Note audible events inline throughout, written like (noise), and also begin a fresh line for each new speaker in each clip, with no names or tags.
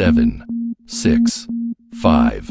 seven, six, five,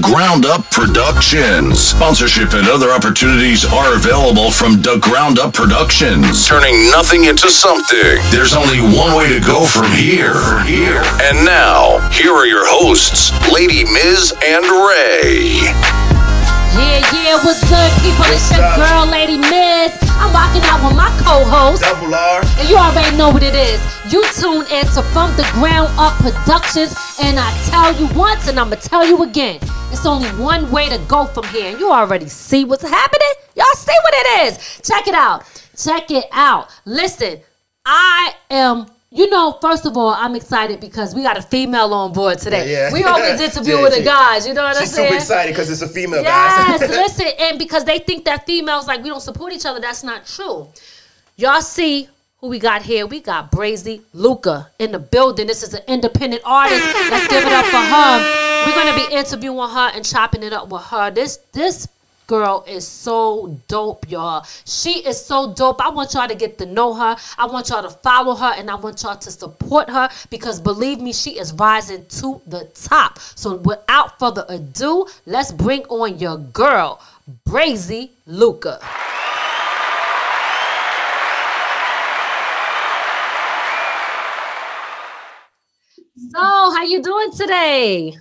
Ground Up Productions. Sponsorship and other opportunities are available from the Ground Up Productions. Turning nothing into something. There's only one way to go from here. Here. And now, here are your hosts, Lady Miz and Ray.
Yeah, yeah, what's good, people? It's your girl, Lady Miz. I'm rocking out with my co-host,
Double R.
and you already know what it is. You tune in to From the Ground Up Productions, and I tell you once, and I'ma tell you again. It's only one way to go from here, and you already see what's happening. Y'all see what it is. Check it out. Check it out. Listen, I am. You know, first of all, I'm excited because we got a female on board today.
Yeah, yeah.
We always (laughs) interview
Yeah,
with
she-
the guys. You know what I'm saying?
She's super excited because it's a female,
Yes,
guys. (laughs)
listen, and because they think that females like we don't support each other, that's not true. Y'all see who we got here? We got Brazy Luca in the building. This is an independent artist. Let's give it up for her. We're gonna be interviewing her and chopping it up with her. This this girl is so dope, y'all. She is so dope. I want y'all to get to know her. I want y'all to follow her and I want y'all to support her because believe me, she is rising to the top. So without further ado, let's bring on your girl, Brazy Luca. How you doing today?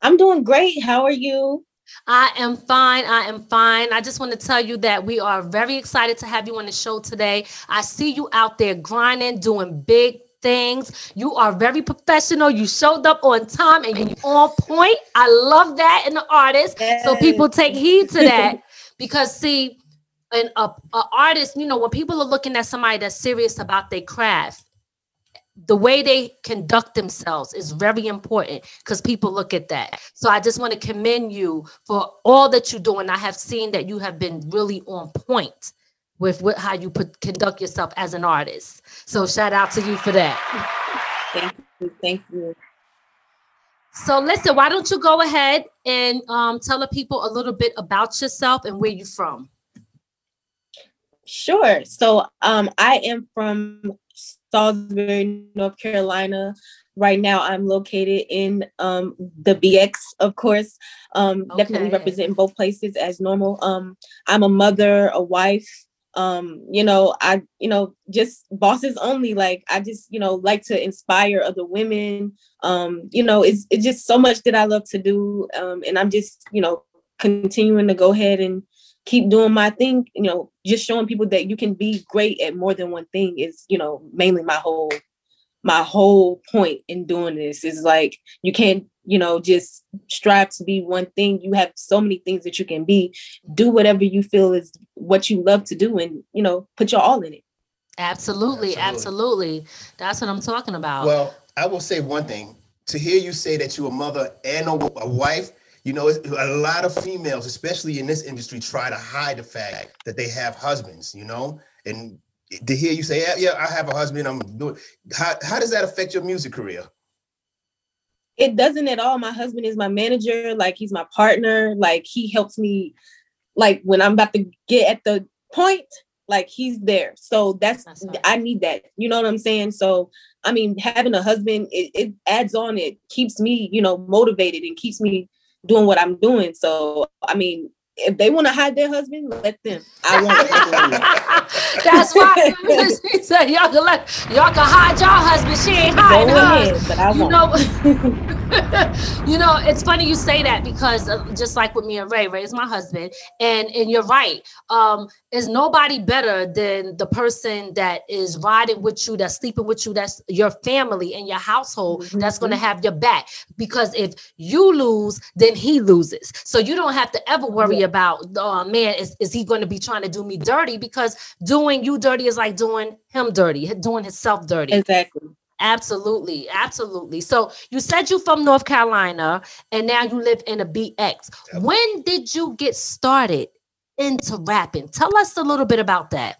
I'm doing great. How are you?
I am fine. I am fine. I just want to tell you that we are very excited to have you on the show today. I see you out there grinding, doing big things. You are very professional. You showed up on time and you on point. I love that in the artist. So people take heed to that (laughs) because see, an a, a artist, you know, when people are looking at somebody that's serious about their craft, the way they conduct themselves is very important because people look at that. So I just want to commend you for all that you do, and I have seen that you have been really on point with what, how you put, conduct yourself as an artist. So shout out to you for that.
Thank you. Thank you.
So listen, why don't you go ahead and um, tell the people a little bit about yourself and where you're from?
Sure. So um I am from Salisbury, North Carolina. Right now I'm located in um the BX, of course. Um definitely
Okay.
representing both places as normal. Um I'm a mother, a wife. Um, you know, I, you know, just bosses only. Like I just, you know, like to inspire other women. Um, you know, it's it's just so much that I love to do. Um, and I'm just, you know, continuing to go ahead and keep doing my thing you know just showing people that you can be great at more than one thing is you know mainly my whole my whole point in doing this is like you can't you know just strive to be one thing you have so many things that you can be do whatever you feel is what you love to do and you know put your all in it
Absolutely, absolutely. That's what I'm talking about.
Well, I will say one thing. To hear you say that you're a mother and a, a wife, you know, a lot of females, especially in this industry, try to hide the fact that they have husbands, you know? And to hear you say, yeah, yeah I have a husband, I'm doing, how, how does that affect your music career?
it doesn't at all my husband is my manager like he's my partner like he helps me like when i'm about to get at the point like he's there so that's,
That's right.
i need that you know what i'm saying so i mean having a husband it, it adds on it keeps me you know motivated and keeps me doing what i'm doing. So i mean if they want to hide their husband let them. I want it (laughs)
That's why she (laughs) said y'all can let y'all can hide your husband. She ain't hiding
ahead but i
You
won't.
know, (laughs) (laughs) you know, it's funny you say that because just like with me and Ray, Ray is my husband, and and you're right. Um, is nobody better than the person that is riding with you, that's sleeping with you, that's your family and your household, mm-hmm. that's going to have your back. Because if you lose, then he loses. So you don't have to ever worry yeah. about, oh man, is, is he going to be trying to do me dirty? Because doing you dirty is like doing him dirty, doing himself dirty.
Exactly.
Absolutely, absolutely. So you said you're from North Carolina and now you live in a BX. When did you get started into rapping? Tell us a little bit about that.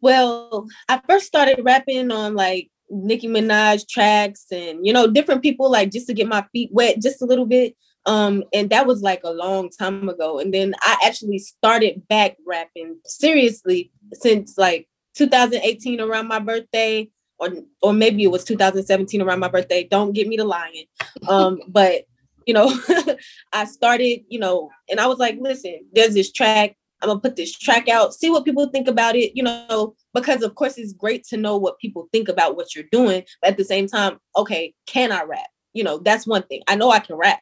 Well, I first started rapping on like Nicki Minaj tracks and you know different people like just to get my feet wet just a little bit. Um, and that was like a long time ago. And then I actually started back rapping seriously since like 2018 around my birthday or or maybe it was 2017 around my birthday. Don't get me to lying. Um, (laughs) but you know, (laughs) I started, you know, and I was like, listen, there's this track. I'm gonna put this track out, see what people think about it, you know, because of course it's great to know what people think about what you're doing. But at the same time, okay, can I rap? You know, that's one thing. I know I can rap,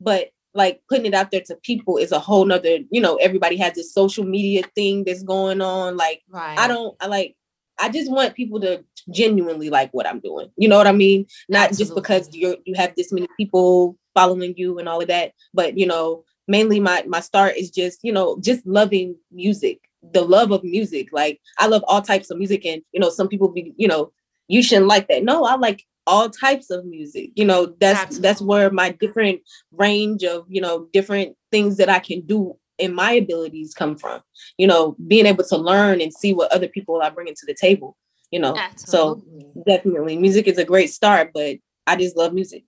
but like putting it out there to people is a whole nother, you know, everybody has this social media thing that's going on. Like right. I don't I like I just want people to genuinely like what I'm doing. You know what I mean? Not Absolutely. just because you you have this many people following you and all of that, but you know, mainly my my start is just, you know, just loving music, the love of music. Like I love all types of music and you know, some people be, you know, you shouldn't like that. No, I like all types of music. You know, that's Absolutely. that's where my different range of, you know, different things that I can do and my abilities come from you know being able to learn and see what other people are bringing to the table you know? Absolutely. so definitely music is a great start but i just love music.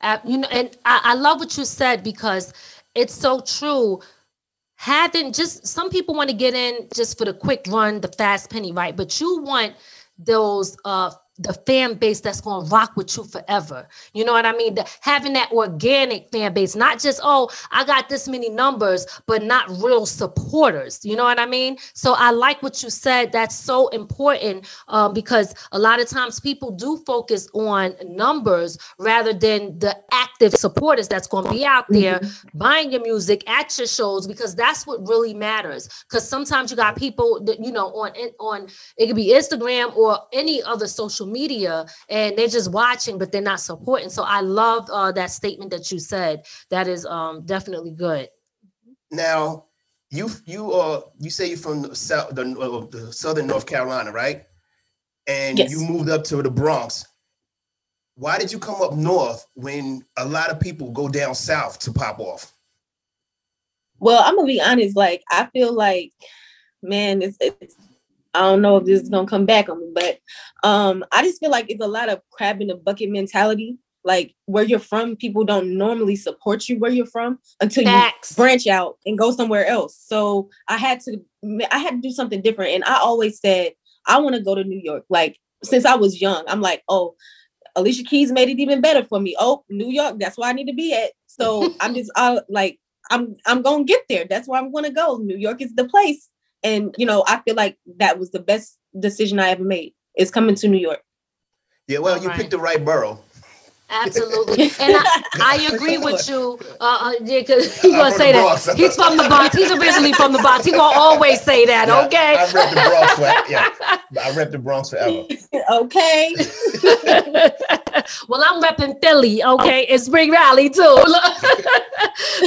Uh, you know and I, I love what you said because it's so true. Having just some people want to get in just for the quick run the fast penny right? But you want those uh the fan base that's going to rock with you forever. You know what I mean? The, having that organic fan base, not just, oh, I got this many numbers, but not real supporters. You know what I mean? So I like what you said. That's so important um, because a lot of times people do focus on numbers rather than the active supporters that's going to be out there mm-hmm. buying your music at your shows because that's what really matters. Because sometimes you got people that, you know, on, on, it could be Instagram or any other social media and they're just watching, but they're not supporting. So I love uh, that statement that you said. That is um, definitely good.
Now, you you uh you say you're from the south the, uh, the southern North Carolina, right? And yes. you moved up to the Bronx. Why did you come up north when a lot of people go down south to pop off?
Well, I'm gonna be honest. Like I feel like, man, it's, it's I don't know if this is gonna come back on me, but um, I just feel like it's a lot of crab in the bucket mentality. Like where you're from, people don't normally support you where you're from until Facts. you branch out and go somewhere else. So I had to, I had to do something different. And I always said I want to go to New York. Like since I was young, I'm like, oh, Alicia Keys made it even better for me. Oh, New York, that's where I need to be at. So (laughs) I'm just, I like, I'm, I'm gonna get there. That's where I'm gonna go. New York is the place. And you know, I feel like that was the best decision I ever made is coming to New York.
Yeah, well, All you right. picked the right borough.
Absolutely, (laughs) and I, I agree with you. Uh, uh yeah, because he's gonna say that he's from the Bronx. He's originally from the Bronx. He gonna always say that. Yeah, okay.
I rep the Bronx. For, yeah, I rep the Bronx forever. (laughs)
okay. (laughs)
well, I'm repping Philly. Okay, it's Spring Valley too,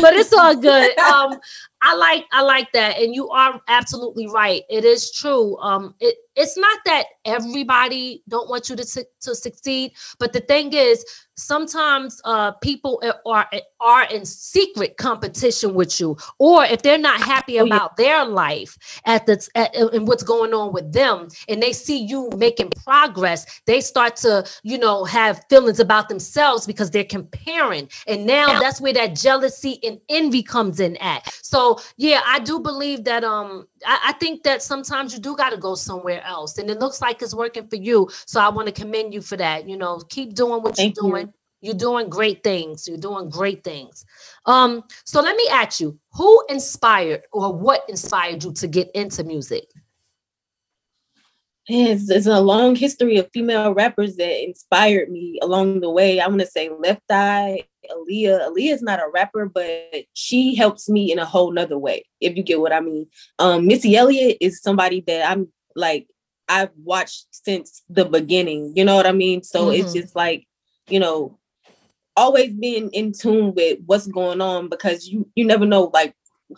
but it's all good. Um, I like I like that, and you are absolutely right. It is true. Um, it it's not that everybody don't want you to to succeed, but the thing is, sometimes uh, people are are in secret competition with you or if they're not happy about oh, yeah. their life at the at, and what's going on with them and they see you making progress they start to you know have feelings about themselves because they're comparing and now that's where that jealousy and envy comes in at so yeah i do believe that um I, I think that sometimes you do got to go somewhere else and it looks like it's working for you so i want to commend you for that you know keep doing what Thank you're doing you you're doing great things. You're doing great things. Um, so let me ask you, who inspired or what inspired you to get into music?
it's, it's a long history of female rappers that inspired me along the way. I want to say Left Eye, Aaliyah. Aaliyah is not a rapper, but she helps me in a whole nother way, if you get what I mean. Um, Missy Elliott is somebody that I'm like, I've watched since the beginning. You know what I mean? So mm-hmm. it's just like, you know, always being in tune with what's going on because you you never know like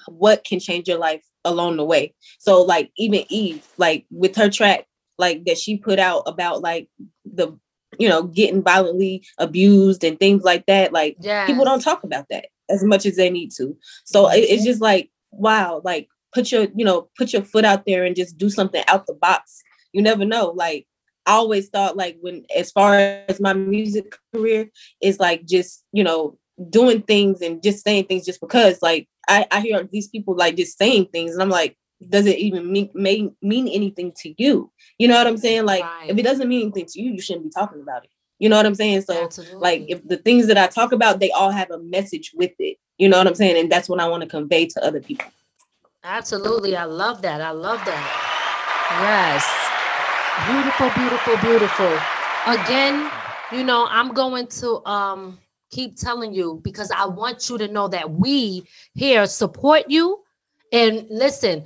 what can change your life along the way. So like even Eve, like with her track, like that she put out about like the you know getting violently abused and things like that. Like yes. people don't talk about that as much as they need to. So it, it's just like wow, like put your you know put your foot out there and just do something out the box. You never know. Like I always thought like when as far as my music career is like just you know doing things and just saying things just because like I, I hear these people like just saying things and I'm like does it even mean may, mean anything to you? You know what I'm saying? Like right. if it doesn't mean anything to you you shouldn't be talking about it. You know what I'm saying? So Absolutely. like if the things that I talk about they all have a message with it. You know what I'm saying? And that's what I want to convey to other people.
Absolutely. I love that. I love that. Yes. Beautiful, beautiful, beautiful. Again, you know, I'm going to um keep telling you because I want you to know that we here support you. And listen,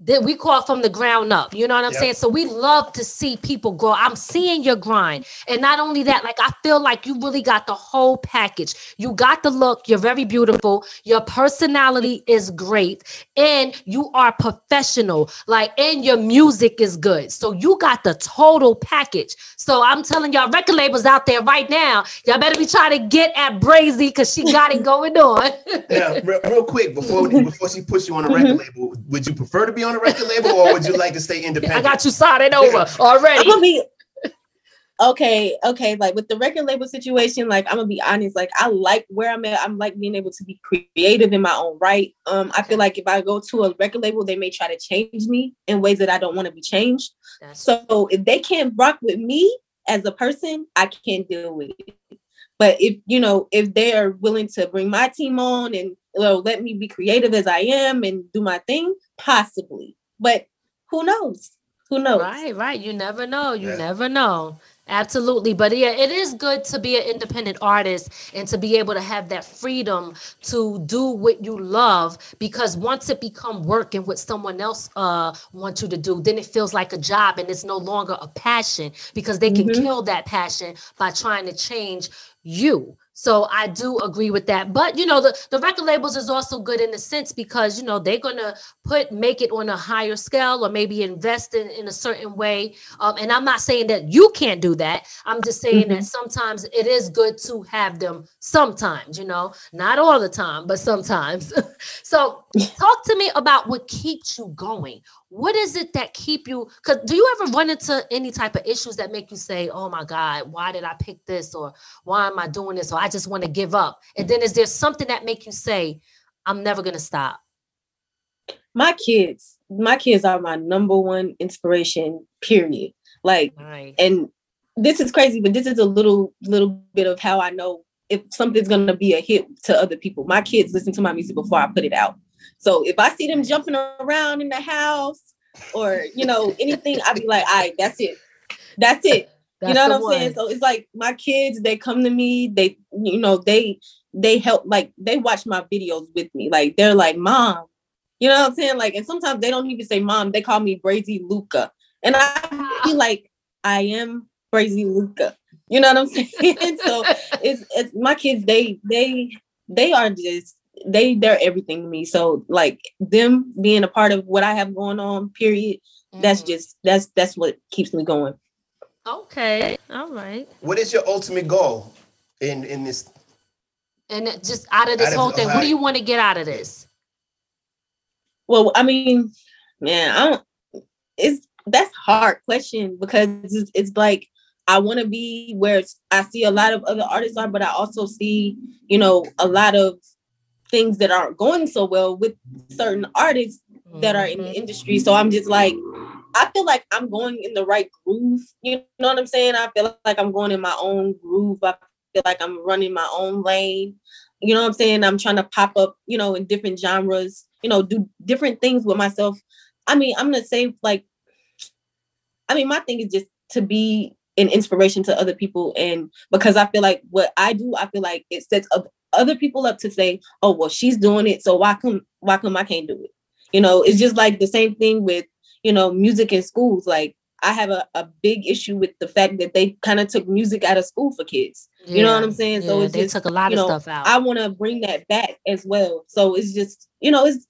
that we call from the ground up. You know what I'm yep. saying? So we love to see people grow. I'm seeing your grind. And not only that, like I feel like you really got the whole package. You got the look, you're very beautiful, your personality is great, and you are professional. Like, and your music is good. So you got the total package. So I'm telling y'all, record labels out there right now, y'all better be trying to get at Brazy because she got it (laughs) going on.
yeah, real, real, quick before before she puts you on a record mm-hmm. label, would you prefer to be on a record label, or would you like to stay (laughs) independent?
I got you signing over already.
I'm gonna be okay, okay. Like with the record label situation, like I'm gonna be honest. Like I like where I'm at. I'm like being able to be creative in my own right. Um, I feel like if I go to a record label, they may try to change me in ways that I don't want to be changed. That's so if they can't rock with me as a person, I can't deal with it. But if you know, if they are willing to bring my team on and well, let me be creative as I am and do my thing, possibly. But who knows? Who knows?
Right, right. You never know. You yeah. never know. Absolutely. But yeah, it is good to be an independent artist and to be able to have that freedom to do what you love because once it become work and what someone else uh wants you to do, then it feels like a job and it's no longer a passion because they can mm-hmm. kill that passion by trying to change you. So I do agree with that. But you know, the, the record labels is also good in the sense because you know they're gonna put make it on a higher scale or maybe invest in, in a certain way. Um, and I'm not saying that you can't do that. I'm just saying mm-hmm. that sometimes it is good to have them sometimes, you know, not all the time, but sometimes. (laughs) so (laughs) talk to me about what keeps you going what is it that keep you because do you ever run into any type of issues that make you say oh my god why did i pick this? Or why am i doing this? Or i just want to give up. And then is there something that make you say i'm never gonna stop
my kids my kids are my number one inspiration period. Like nice. and this is crazy but this is a little little bit of how i know if something's gonna be a hit to other people. My kids listen to my music before i put it out so if I see them jumping around in the house or you know anything, I'd be like, all right, that's it. That's it. That's you know what I'm one. saying? So it's like my kids, they come to me, they, you know, they they help like they watch my videos with me. Like they're like, mom, you know what I'm saying? Like, and sometimes they don't even say mom, they call me Brazy Luca. And I ah. be like, I am Brazy Luca. You know what I'm (laughs) saying? so it's it's my kids, they they they are just they they're everything to me. So like them being a part of what I have going on, period. Mm-hmm. That's just that's that's what keeps me going.
Okay. All right.
What is your ultimate goal in in this?
And just out of this out whole of, thing, what do you want to get out of this?
Well, I mean, man, I don't. It's that's hard question because it's, it's like I want to be where I see a lot of other artists are, but I also see, you know, a lot of things that aren't going so well with certain artists that are in the mm-hmm. industry. So I'm just like, I feel like I'm going in the right groove. You know what I'm saying? I feel like I'm going in my own groove. I feel like I'm running my own lane. You know what I'm saying? I'm trying to pop up, you know, in different genres, you know, do different things with myself. I mean, I'm gonna say like I mean, my thing is just to be an inspiration to other people. And because I feel like what I do, I feel like it sets up other people up to say, oh, well, she's doing it. So why come, why come I can't do it? You know, it's just like the same thing with, you know, music in schools. Like I have a, a big issue with the fact that they kind of took music out of school for kids. Yeah, you know what I'm saying?
Yeah,
so it's
they
just,
took a lot
you
of stuff out.
I want to bring that back as well. So it's just, you know, it's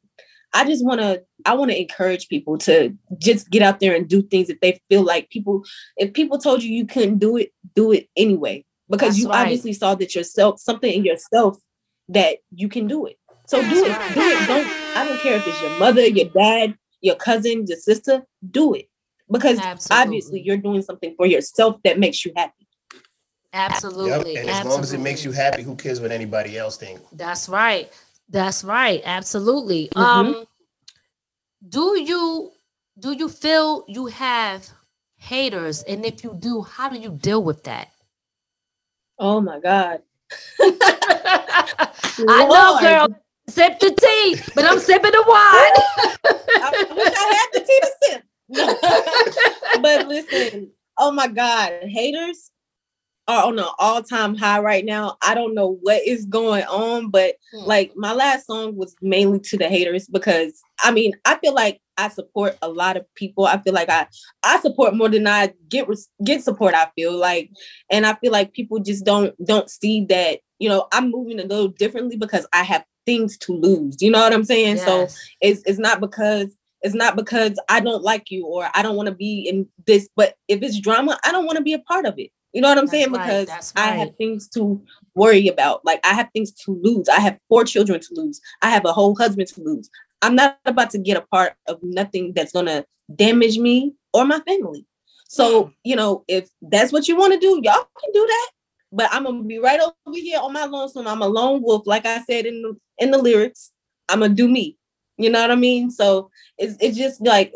I just want to I want to encourage people to just get out there and do things if they feel like people if people told you you couldn't do it, do it anyway because
That's
you
right.
obviously saw that yourself something in yourself that you can do it. So do it.
That's
Do it. Don't I don't care if it's your mother, your dad, your cousin, your sister, do it. Because
Absolutely.
obviously you're doing something for yourself that makes you happy.
Absolutely.
Yep. And as long as it makes you happy, who cares what anybody else thinks?
That's right. That's right. Absolutely.
Mhm.
Um do you do you feel you have haters and if you do, how do you deal with that?
Oh my God. (laughs)
I know, girl. Sip the tea, but I'm sipping the wine. (laughs)
I wish I had the tea to sip. (laughs) but listen, oh my God, haters are on an all-time high right now. I don't know what is going on, but
Hmm.
like my last song was mainly to the haters because I mean, I feel like I support a lot of people. I feel like I I support more than I get get support. I feel like, and I feel like people just don't don't see that. You know, I'm moving a little differently because I have things to lose. You know what I'm saying? So it's it's not because it's not because I don't like you or I don't want to be in this, but if it's drama, I don't want to be a part of it. You know what I'm
That's
saying?
right,
Because
that's
I have things to worry about. Like I have things to lose. I have four children to lose. I have a whole husband to lose. I'm not about to get a part of nothing that's gonna damage me or my family. So, you know, if that's what you want to do, y'all can do that. But I'm gonna be right over here on my lonesome. I'm a lone wolf, like I said in the in the lyrics. I'm gonna do me. You know what I mean? So it's it's just like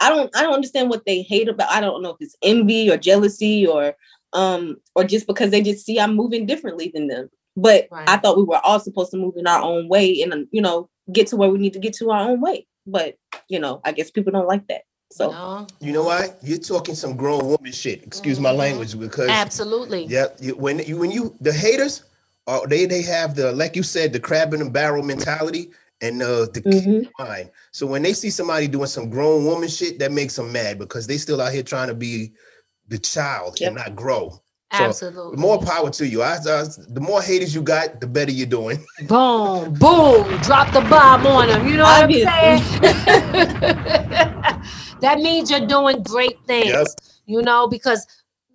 I don't I don't understand what they hate about. I don't know if it's envy or jealousy or um or just because they just see I'm moving differently than them. But I thought we were all supposed to move in our own way and you know get to where we need to get to our own way. But you know, I guess people don't like that. So
No,
You know why? You're talking some grown woman shit. Excuse my
Mhm.
language, because
absolutely.
yeah, you, when you when you the haters are they they have the like you said the crab in the barrel mentality and uh, the
mhm.
mind. So when they see somebody doing some grown woman shit, that makes them mad because they still out here trying to be the child
Yep.
and not grow. So,
Absolutely.
More power to you. I, I, the more haters you got, the better you're doing. (laughs)
Boom, boom, drop the bomb on them. You know what
Obviously.
I'm saying? (laughs) (laughs) that means you're doing great things.
Yep.
You know, because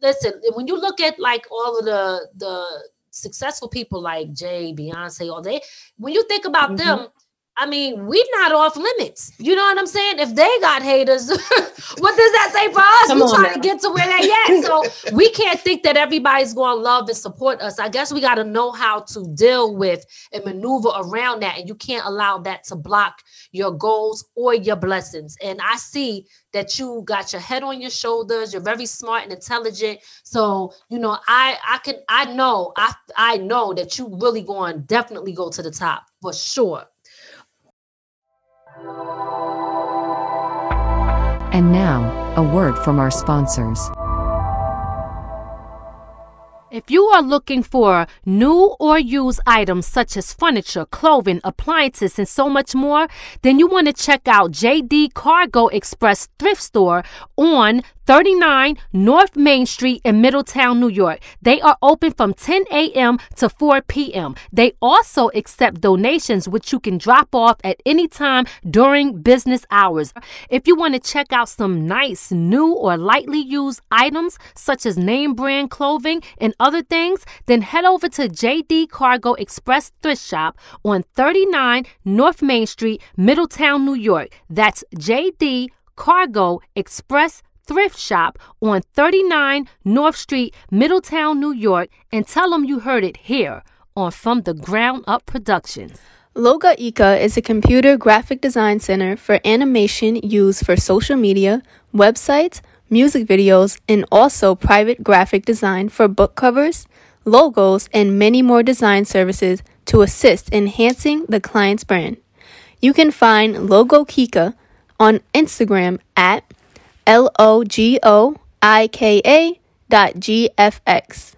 listen, when you look at like all of the the successful people like Jay, Beyonce, all they when you think about
Mhm.
them, I mean, we're not off limits. You know what I'm saying? If they got haters, (laughs) what does that say for us?
Come
we trying to get to where they at. (laughs) So we can't think that everybody's going to love and support us. I guess we got to know how to deal with and maneuver around that. And you can't allow that to block your goals or your blessings. And I see that you got your head on your shoulders. You're very smart and intelligent. So, you know, I I can I know I I know that you really going to definitely go to the top for sure.
And now, a word from our sponsors.
If you are looking for new or used items such as furniture, clothing, appliances, and so much more, then you want to check out JD Cargo Express Thrift Store on 39 North Main Street in Middletown, New York. They are open from 10 a.m. to 4 p.m. They also accept donations, which you can drop off at any time during business hours. If you want to check out some nice, new, or lightly used items, such as name brand clothing and other things, then head over to JD Cargo Express Thrift Shop on 39 North Main Street, Middletown, New York. That's JD Cargo Express Thrift Shop on 39 North Street, Middletown, New York, and tell them you heard it here on From the Ground Up Productions.
Logoika is a computer graphic design center for animation used for social media, websites, music videos, and also private graphic design for book covers, logos, and many more design services to assist enhancing the client's brand. You can find Logo Kika on Instagram at L O G O I K A dot G F X.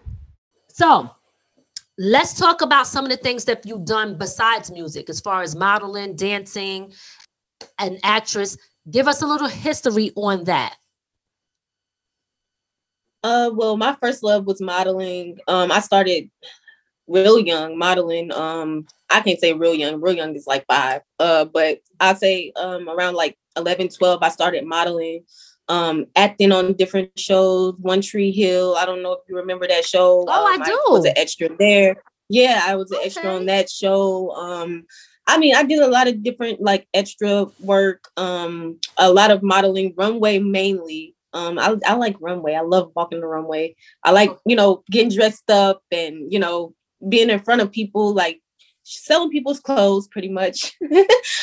So let's talk about some of the things that you've done besides music, as far as modeling, dancing, and actress. Give us a little history on that.
Uh, well, my first love was modeling. Um, I started real young modeling. Um, I can't say real young. Real young is like five. Uh, but I'd say um around like 11, 12, I started modeling. Um, acting on different shows. One Tree Hill. I don't know if you remember that show.
Oh, I
Um,
do.
was an extra there. Yeah, I was an extra on that show. Um, I mean, I did a lot of different like extra work. Um, a lot of modeling, runway mainly. Um, I, I like runway. I love walking the runway. I like, you know, getting dressed up and, you know, being in front of people, like selling people's clothes pretty much. (laughs)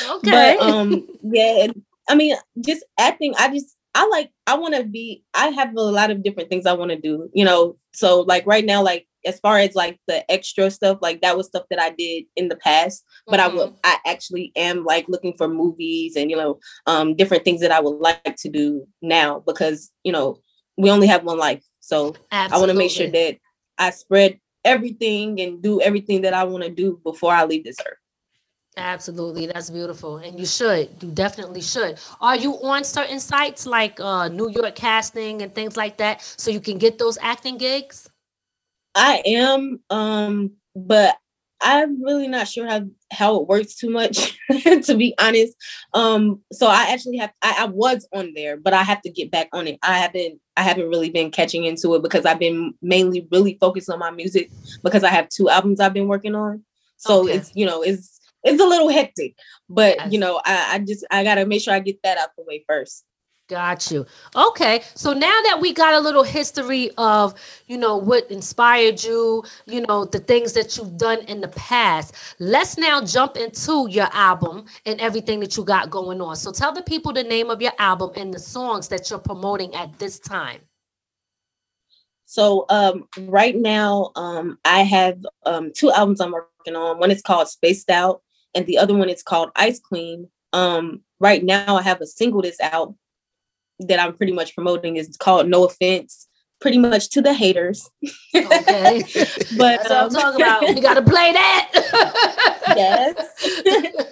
Okay.
But (laughs) um yeah, and I mean just acting, I just I like I want to be I have a lot of different things I want to do, you know. So like right now like as far as like the extra stuff, like that was stuff that I did in the past, but I
Mm-hmm.
would I actually am like looking for movies and you know um different things that I would like to do now because, you know, we only have one life. So I want to make sure that I spread everything and do everything that I want to do before I leave this earth.
Absolutely, that's beautiful, and you should. You definitely should. Are you on certain sites like uh, New York casting and things like that, so you can get those acting gigs?
I am, um, but I'm really not sure how how it works too much, (laughs) to be honest. Um, so I actually have I, I was on there, but I have to get back on it. I haven't I haven't really been catching into it because I've been mainly really focused on my music because I have two albums I've been working on. So
Okay.
it's you know it's it's a little hectic, but you know I, I just I gotta make sure I get that out the way first.
Got you. Okay, so now that we got a little history of, you know, what inspired you, you know, the things that you've done in the past, let's now jump into your album and everything that you got going on. So tell the people the name of your album and the songs that you're promoting at this time.
So um, right now, um, I have um, two albums I'm working on. One is called Spaced Out, and the other one is called Ice Queen. Um, right now, I have a single that's out that I'm pretty much promoting. is called No Offense, pretty much to the haters.
Okay. (laughs)
But
what I'm
um,
talking about. We gotta play that. (laughs)
yes.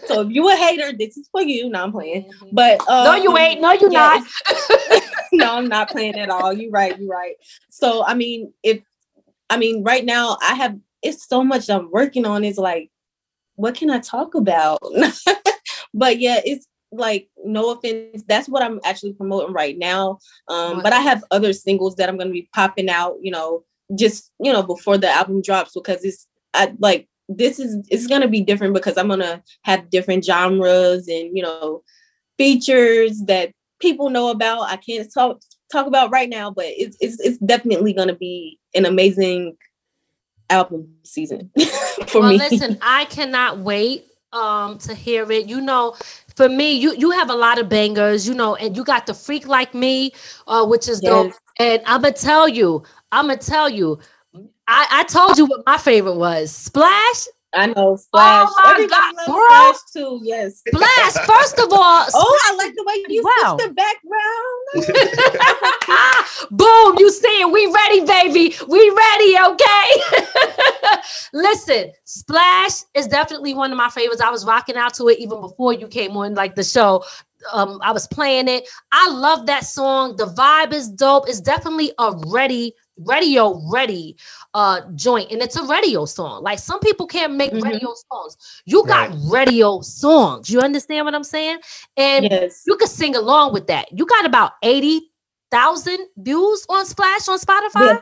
so if you a hater, this is for you. No, I'm playing. But um,
no, you ain't. No, you
yeah,
not. (laughs)
no, I'm not playing at all. You're right. You're right. So I mean, if I mean, right now I have it's so much I'm working on. Is like, what can I talk about? but yeah, it's like no offense. That's what I'm actually promoting right now. Um, but I have other singles that I'm gonna be popping out. You know, just you know before the album drops because it's I like this is it's gonna be different because I'm gonna have different genres and you know features that people know about. I can't talk talk about right now, but it's it's it's definitely gonna be an amazing album season (laughs) for
well,
me.
listen, I cannot wait um to hear it. You know, for me, you you have a lot of bangers, you know, and you got the freak like me, uh, which is dope. And I'm gonna tell you, I'm gonna tell you, I, I told you what my favorite was. Splash,
I know Splash.
my
Everybody
God,
loves
girl.
Splash too. Yes.
Splash. (laughs) First of all,
Oh, I like the way you
Wow.
switched the background. (laughs) (laughs)
Boom, you see it. We ready, baby. We ready, okay? Listen, Splash is definitely one of my favorites. I was rocking out to it even before you came on like the show. Um, I was playing it. I love that song. The vibe is dope. It's definitely a ready, radio ready uh joint. And it's a radio song. Like some people can't make
Mhm.
radio songs. You got radio songs. You understand what I'm saying? And
yes.
you could sing along with that. You got about 80,000 views on Splash on Spotify?
Yeah.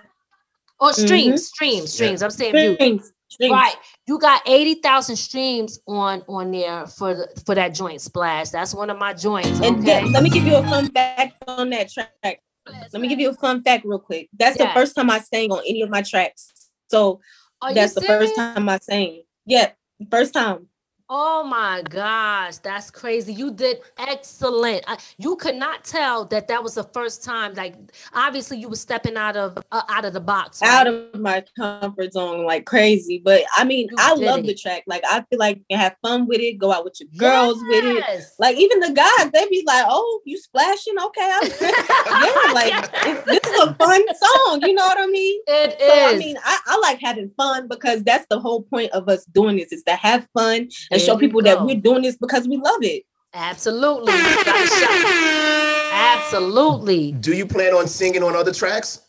Or streams, streams, streams. I'm saying views.
Streams.
Right. You got 80,000 streams on on there for the, for that joint Splash. That's one of my joints,
And
okay?
th- let me give you a fun fact on that track. Let me give you a fun fact real quick. That's
Yeah.
the first time I sang on any of my tracks. So
Are
that's the first time I sang. Yep, first time.
Oh my gosh, that's crazy. You did excellent. I, you could not tell that that was the first time. Like, obviously, you were stepping out of uh, out of the box. right?
out of my comfort zone like crazy. But I mean,
You
I love
it.
the track. Like I feel like you have fun with it, go out with your girls with it. Like even the guys, they be like, "Oh, you splashing? Okay, I'm (laughs) yeah." Like it's, this is a fun song. You know what I mean? (laughs)
it
So I mean, I, I like having fun because that's the whole point of us doing this is to have fun and
There
show people
go.
that we're doing this because we love it.
Absolutely. You gotta shout. Absolutely.
Do you plan on singing on other tracks?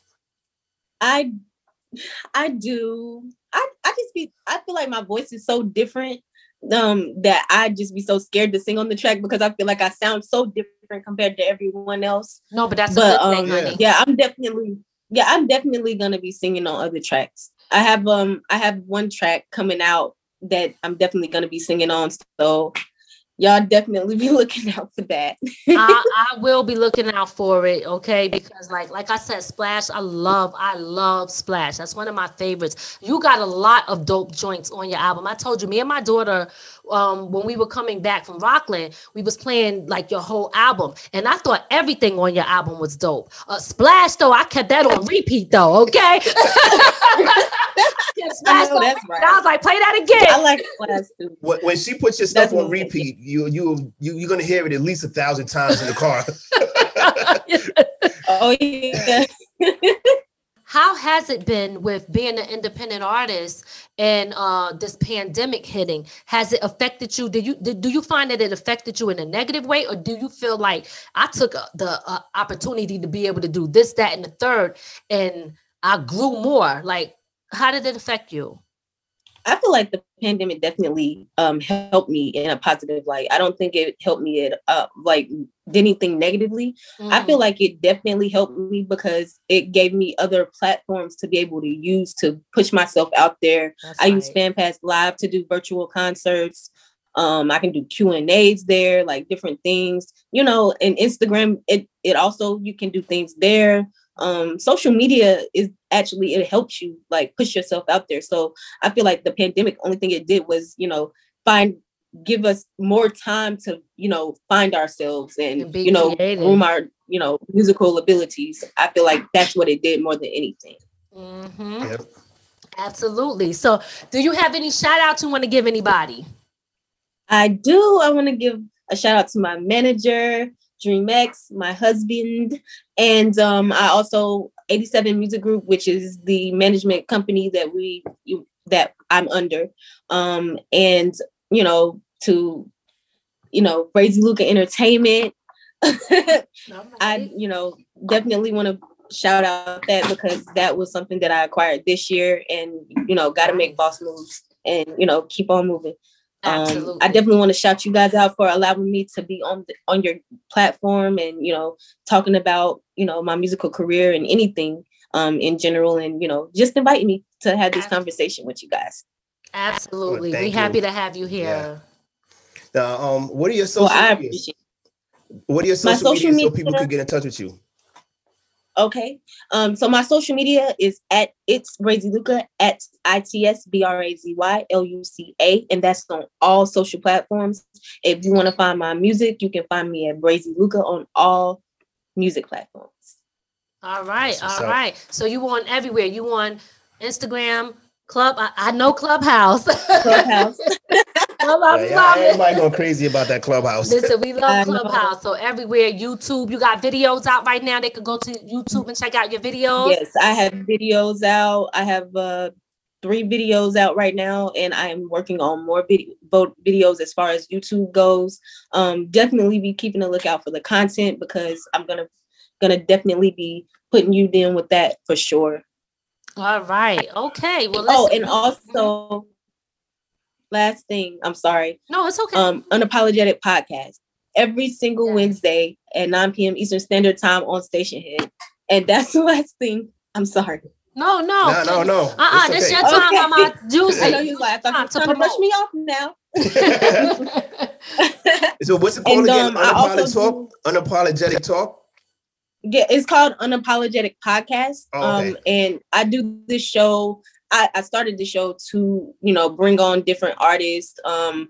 I I do. I I just be I feel like my voice is so different um that I just be so scared to sing on the track because I feel like I sound so different compared to everyone else.
No, but that's
But
a good
um
thing,
yeah.
honey.
yeah, I'm definitely yeah, I'm definitely gonna be singing on other tracks. I have um I have one track coming out that I'm definitely gonna be singing on. So y'all definitely be (laughs) looking out for that.
I, (laughs) I will be looking out for it, okay? Because like like I said, Splash, I love, I love Splash. That's one of my favorites. You got a lot of dope joints on your album. I told you, me and my daughter, um, when we were coming back from Rockland, we was playing like your whole album, and I thought everything on your album was dope. Uh, Splash though, I kept that on repeat though, okay? (laughs) Yeah, Splash
know that's right.
I was like, play that again.
I like Splash too.
When, when she puts your stuff
That's
on repeat, you you you you're gonna hear it at least a thousand times in the car. (laughs)
Oh yeah. (laughs)
How has it been with being an independent artist and uh, this pandemic hitting? Has it affected you? Did you did, do you find that it affected you in a negative way, or do you feel like I took uh, the uh, opportunity to be able to do this, that, and the third, and I grew more? Like, how did it affect you?
I feel like the pandemic definitely um helped me in a positive light. I don't think it helped me at uh like did anything negatively. I
Mm,
feel like it definitely helped me because it gave me other platforms to be able to use to push myself out there.
that's
I use. FanPass Live to do virtual concerts. Um, I can do Q and A's there, like different things, you know. And Instagram, it it also you can do things there. Um, social media is actually it helps you like push yourself out there. So I feel like the pandemic, only thing it did was you know find give us more time to you know find ourselves
And
and you know
creative.
groom our you know musical abilities. I feel like that's what it did more than anything.
Mhm.
Yep.
Absolutely. So, do you have any shout outs you want to give anybody?
I do. I want to give a shout out to my manager, DreamX, my husband, and um, I also 87 Music Group, which is the management company that we you, that I'm under, um, and you know to you know Brazy Luca Entertainment. (laughs) I you know definitely want to shout out that because that was something that I acquired this year, and you know got to make boss moves and you know keep on moving. Um,
Absolutely.
I definitely want to shout you guys out for allowing me to be on the, on your platform and you know talking about you know my musical career and anything um in general and you know just inviting me to have this conversation with you guys.
Absolutely.
thank
we
you.
happy to have you here.
Now, um, what are your
So
social
I
media? What are your
My
social,
social
media so people
media-
could get in touch with you?
Okay. Um, so my social media is at it's Brazy Luca at I T S B R A Z Y L U C A, and that's on all social platforms. If you want to find my music, you can find me at Brazy Luca on all music platforms.
All right,
That's what's
all
up.
right. So you on everywhere. You on Instagram, Club. I, I know Clubhouse.
Clubhouse. (laughs)
Clubhouse
Yeah,
is
yeah, everybody going crazy about that clubhouse.
Listen, we love. Clubhouse. So everywhere, YouTube. You got videos out right now. They could go to YouTube and check out your videos.
yes, I have videos out. I have uh three videos out right now, and I am working on more video vo- videos as far as YouTube goes. Um, definitely be keeping a lookout for the content because I'm gonna gonna definitely be putting you in with that for sure.
All right. Okay. Well,
Oh,
listen.
and also last thing, I'm sorry.
no, it's okay.
Um, unapologetic podcast every single
Yes.
Wednesday at 9 p.m. Eastern Standard Time on Stationhead. And that's (laughs) the last thing. I'm sorry.
no, no,
No, no, no.
Uh, uh
It's
this your
okay.
time,
Okay.
Mama. (laughs) Juicy.
I know you was like, I thought you
Time to
trying to brush me off now. (laughs)
So what's it called
and
again?
um, I
Unapologetic
also
talk.
do,
Unapologetic talk.
yeah, it's called Unapologetic Podcast.
Oh,
Um, and I do this show. I, I started the show to, you know, bring on different artists, um,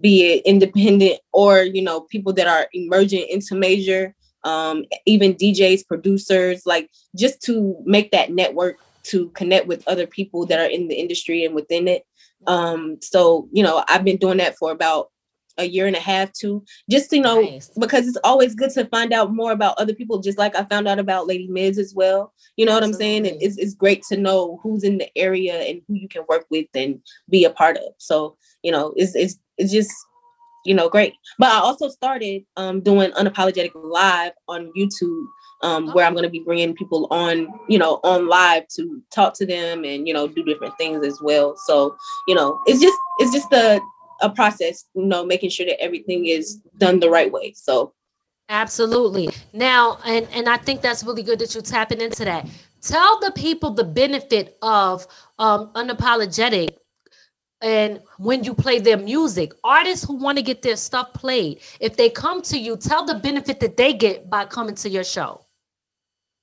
be it independent or you know people that are emerging into major um even djs producers like just to make that network to connect with other people that are in the industry and within it. Um so you know i've been doing that for about a year and a half too just you know
Nice.
because it's always good to find out more about other people just like i found out about lady miz as well. You know what i'm saying?
Absolutely.
it's, it's great to know who's in the area and who you can work with and be a part of. So you know it's it's, it's just you know great. But i also started um doing unapologetic live on youtube um where i'm going to be bringing people on you know on live to talk to them and you know do different things as well. So you know it's just it's just a a process you know making sure that everything is done the right way so
Absolutely. Now, and and I think that's really good that you're tapping into that. Tell the people the benefit of um unapologetic and when you play their music. Artists who want to get their stuff played, if they come to you, tell the benefit that they get by coming to your show.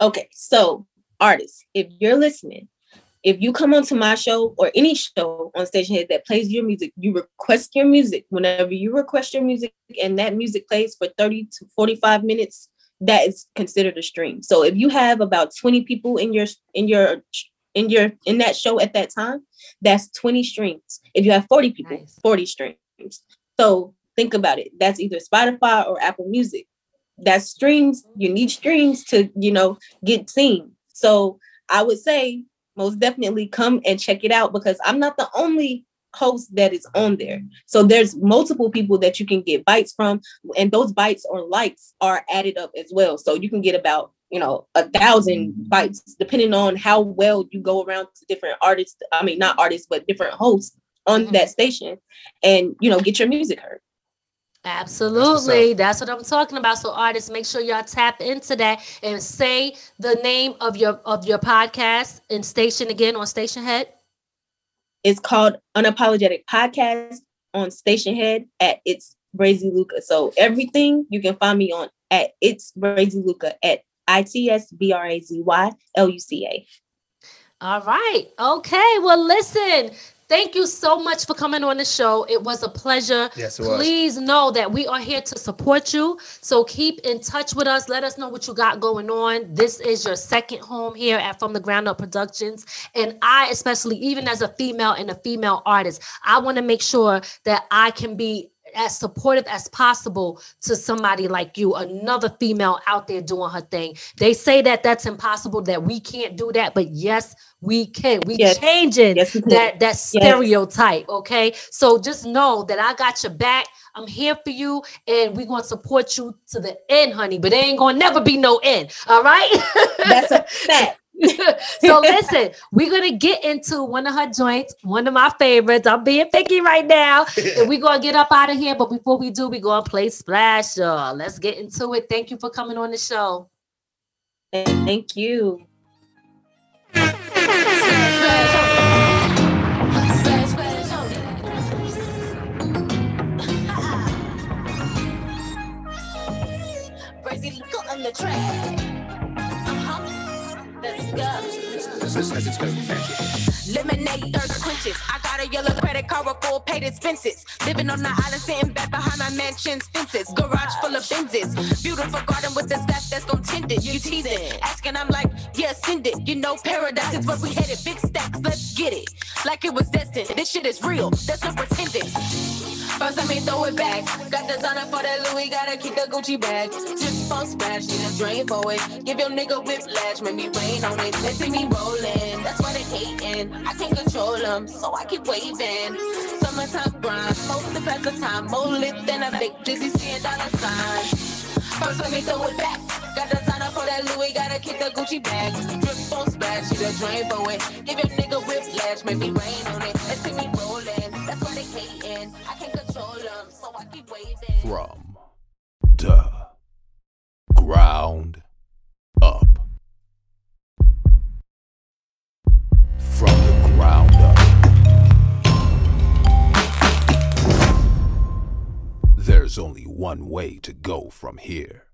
Okay, so artists, if you're listening, if you come onto my show or any show on Stationhead that plays your music, you request your music. Whenever you request your music and that music plays for 30 to 45 minutes, that is considered a stream. So if you have about 20 people in your in your in your in that show at that time, that's 20 streams. If you have 40 people,
Nice.
40 streams. So think about it. That's either Spotify or Apple Music. That's streams. You need streams to, you know, get seen. So I would say most definitely come and check it out because I'm not the only host that is on there. So there's multiple people that you can get bites from, and those bites or likes are added up as well. So you can get about you know a thousand bites depending on how well you go around to different artists. I mean, not artists, but different hosts on
Mhm.
that station, and you know get your music heard.
Absolutely. That's what I'm talking about. So artists, make sure y'all tap into that and say the name of your of your podcast and station again on Station Head.
It's called Unapologetic Podcast on Stationhead at It's Brazy Luca. So everything you can find me on at It's Brazy Luca at I T S B R A Z Y L U C A.
All right. Okay. Well, listen. Thank you so much for coming on the show. It was a pleasure.
Yes, it was.
Please know that we are here to support you. So keep in touch with us. Let us know what you got going on. This is your second home here at From the Ground Up Productions. And I, especially, even as a female and a female artist, I want to make sure that I can be as supportive as possible to somebody like you, another female out there doing her thing. They say that that's impossible, that we can't do that, but yes, we can. We
Yes.
changing
Yes, we can.
that that stereotype. Okay, so just know that I got your back. I'm here for you, and we're gonna support you to the end, honey. But there ain't gonna never be no end. All right.
That's a (laughs) fact.
So listen, we're gonna get into one of her joints, one of my favorites. I'm being picky right now, and we're gonna get up out of here. But before we do, we're gonna play Splash, y'all. Let's get into it. Thank you for coming on the show.
Thank you.
Brazy Luca on the track. Lemonade, thirst quenches. I got a yellow credit card with full paid expenses. Living on the island, sitting back behind my mansion's fences. Garage full of Benzes. Beautiful garden with the staff that's gon' tend it. You teasing, asking, I'm like, yeah, send it. You know, paradise is where we headed. Big stacks, let's get it. Like it was destined. This shit is real. That's no pretending. First, let me throw it back. Got the designer for that Louis, gotta keep the Gucci bag. Just on splash, need a drain for it. Give your nigga whiplash, make me rain on it. They see me rolling, that's why they hating. I can't control them, so I keep waving. Summertime grind, most the best of time. More lit than a big dizzy seeing dollar signs. First, let me throw it back. Got the designer for that Louis, gotta keep the Gucci bag. Drip on splash, need a drain for it. Give your nigga whiplash, make me rain on it. They see me rolling,
From the ground up. From the ground up. There's only one way to go from here.